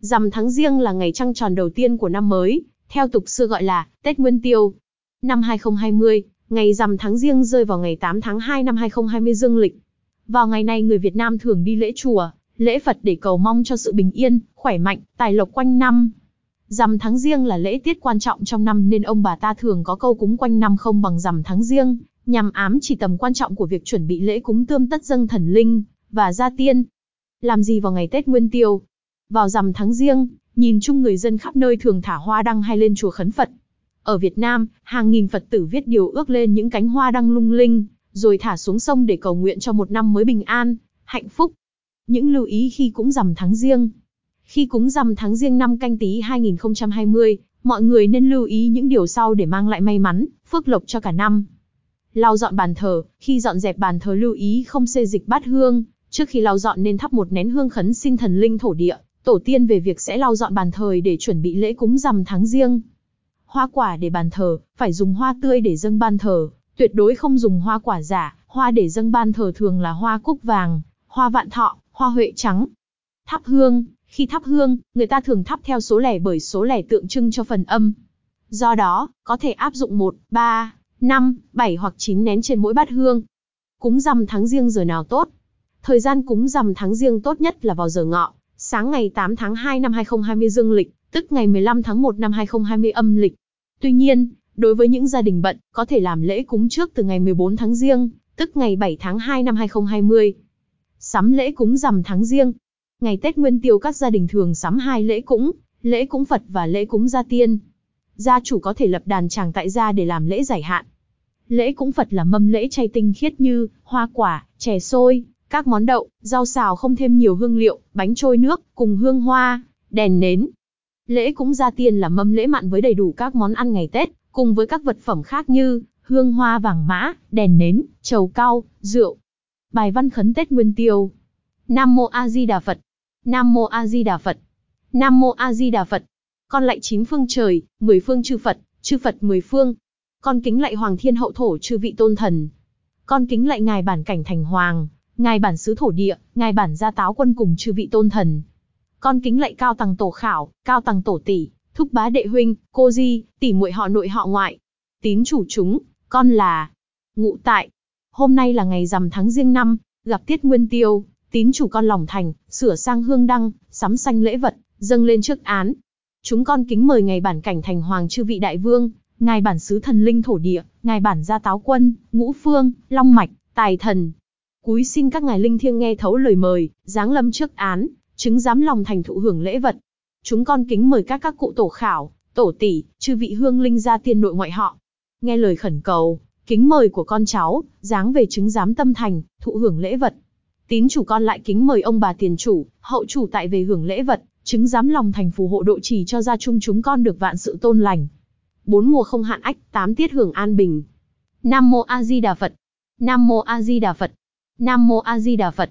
Rằm tháng riêng là ngày trăng tròn đầu tiên của năm mới, theo tục xưa gọi là Tết Nguyên Tiêu. Năm 2020, ngày rằm tháng riêng rơi vào ngày 8 tháng 2 năm 2020 dương lịch. Vào ngày này người Việt Nam thường đi lễ chùa, lễ Phật để cầu mong cho sự bình yên, khỏe mạnh, tài lộc quanh năm. Rằm tháng riêng là lễ tiết quan trọng trong năm nên ông bà ta thường có câu cúng quanh năm không bằng rằm tháng riêng, nhằm ám chỉ tầm quan trọng của việc chuẩn bị lễ cúng tươm tất dâng thần linh và gia tiên. Làm gì vào ngày Tết Nguyên Tiêu? Vào rằm tháng riêng, nhìn chung người dân khắp nơi thường thả hoa đăng hay lên chùa khấn Phật. Ở Việt Nam, hàng nghìn Phật tử viết điều ước lên những cánh hoa đăng lung linh, rồi thả xuống sông để cầu nguyện cho một năm mới bình an, hạnh phúc. Những lưu ý khi cúng rằm tháng riêng. Khi cúng rằm tháng riêng năm canh tí 2020, mọi người nên lưu ý những điều sau để mang lại may mắn, phước lộc cho cả năm. Lau dọn bàn thờ, khi dọn dẹp bàn thờ lưu ý không xê dịch bát hương, trước khi lau dọn nên thắp một nén hương khấn xin thần linh thổ địa, tổ tiên về việc sẽ lau dọn bàn thờ để chuẩn bị lễ cúng rằm tháng riêng. Hoa quả để bàn thờ, phải dùng hoa tươi để dâng ban thờ, tuyệt đối không dùng hoa quả giả, hoa để dâng ban thờ thường là hoa cúc vàng, hoa vạn thọ, hoa huệ trắng. Thắp hương, khi thắp hương, người ta thường thắp theo số lẻ bởi số lẻ tượng trưng cho phần âm. Do đó, có thể áp dụng 1, 3, 5, 7 hoặc 9 nén trên mỗi bát hương. Cúng rằm tháng riêng giờ nào tốt? Thời gian cúng rằm tháng riêng tốt nhất là vào giờ ngọ, sáng ngày 8 tháng 2 năm 2020 dương lịch, tức ngày 15 tháng 1 năm 2020 âm lịch. Tuy nhiên, đối với những gia đình bận, có thể làm lễ cúng trước từ ngày 14 tháng riêng, tức ngày 7 tháng 2 năm 2020. Sắm lễ cúng rằm tháng riêng. Ngày Tết Nguyên Tiêu các gia đình thường sắm hai lễ cúng, lễ cúng Phật và lễ cúng gia tiên. Gia chủ có thể lập đàn tràng tại gia để làm lễ giải hạn. Lễ cúng Phật là mâm lễ chay tinh khiết như hoa quả, chè xôi, các món đậu, rau xào không thêm nhiều hương liệu, bánh trôi nước, cùng hương hoa, đèn nến. Lễ cúng gia tiên là mâm lễ mặn với đầy đủ các món ăn ngày Tết, cùng với các vật phẩm khác như hương hoa vàng mã, đèn nến, trầu cau, rượu. Bài văn khấn Tết Nguyên Tiêu. Nam mô A Di Đà Phật. Nam mô A Di Đà Phật. Nam mô A Di Đà Phật. Con lạy chín phương trời, mười phương chư Phật, chư Phật mười phương. Con kính lạy Hoàng Thiên Hậu Thổ chư vị tôn thần. Con kính lạy ngài bản cảnh thành hoàng, ngài bản xứ thổ địa, ngài bản gia táo quân cùng chư vị tôn thần. Con kính lạy cao tầng tổ khảo, cao tầng tổ tỷ, thúc bá đệ huynh, cô di, tỷ muội họ nội họ ngoại. Tín chủ chúng, con là ngụ tại. Hôm nay là ngày rằm tháng riêng năm, gặp tiết nguyên tiêu, tín chủ con lòng thành, sửa sang hương đăng, sắm xanh lễ vật, dâng lên trước án. Chúng con kính mời ngài bản cảnh thành hoàng chư vị đại vương, ngài bản sứ thần linh thổ địa, ngài bản gia táo quân, ngũ phương, long mạch, tài thần. Cúi xin các ngài linh thiêng nghe thấu lời mời, giáng lâm trước án, chứng giám lòng thành thụ hưởng lễ vật. Chúng con kính mời các các cụ tổ khảo, tổ tỷ, chư vị hương linh gia tiên nội ngoại họ. Nghe lời khẩn cầu, kính mời của con cháu, dáng về chứng giám tâm thành, thụ hưởng lễ vật. Tín chủ con lại kính mời ông bà tiền chủ, hậu chủ tại về hưởng lễ vật, chứng giám lòng thành phù hộ độ trì cho gia chung chúng con được vạn sự tôn lành. Bốn mùa không hạn ách, tám tiết hưởng an bình. Nam mô A Di Đà Phật. Nam mô A Di Đà Phật. Nam mô A Di Đà Phật.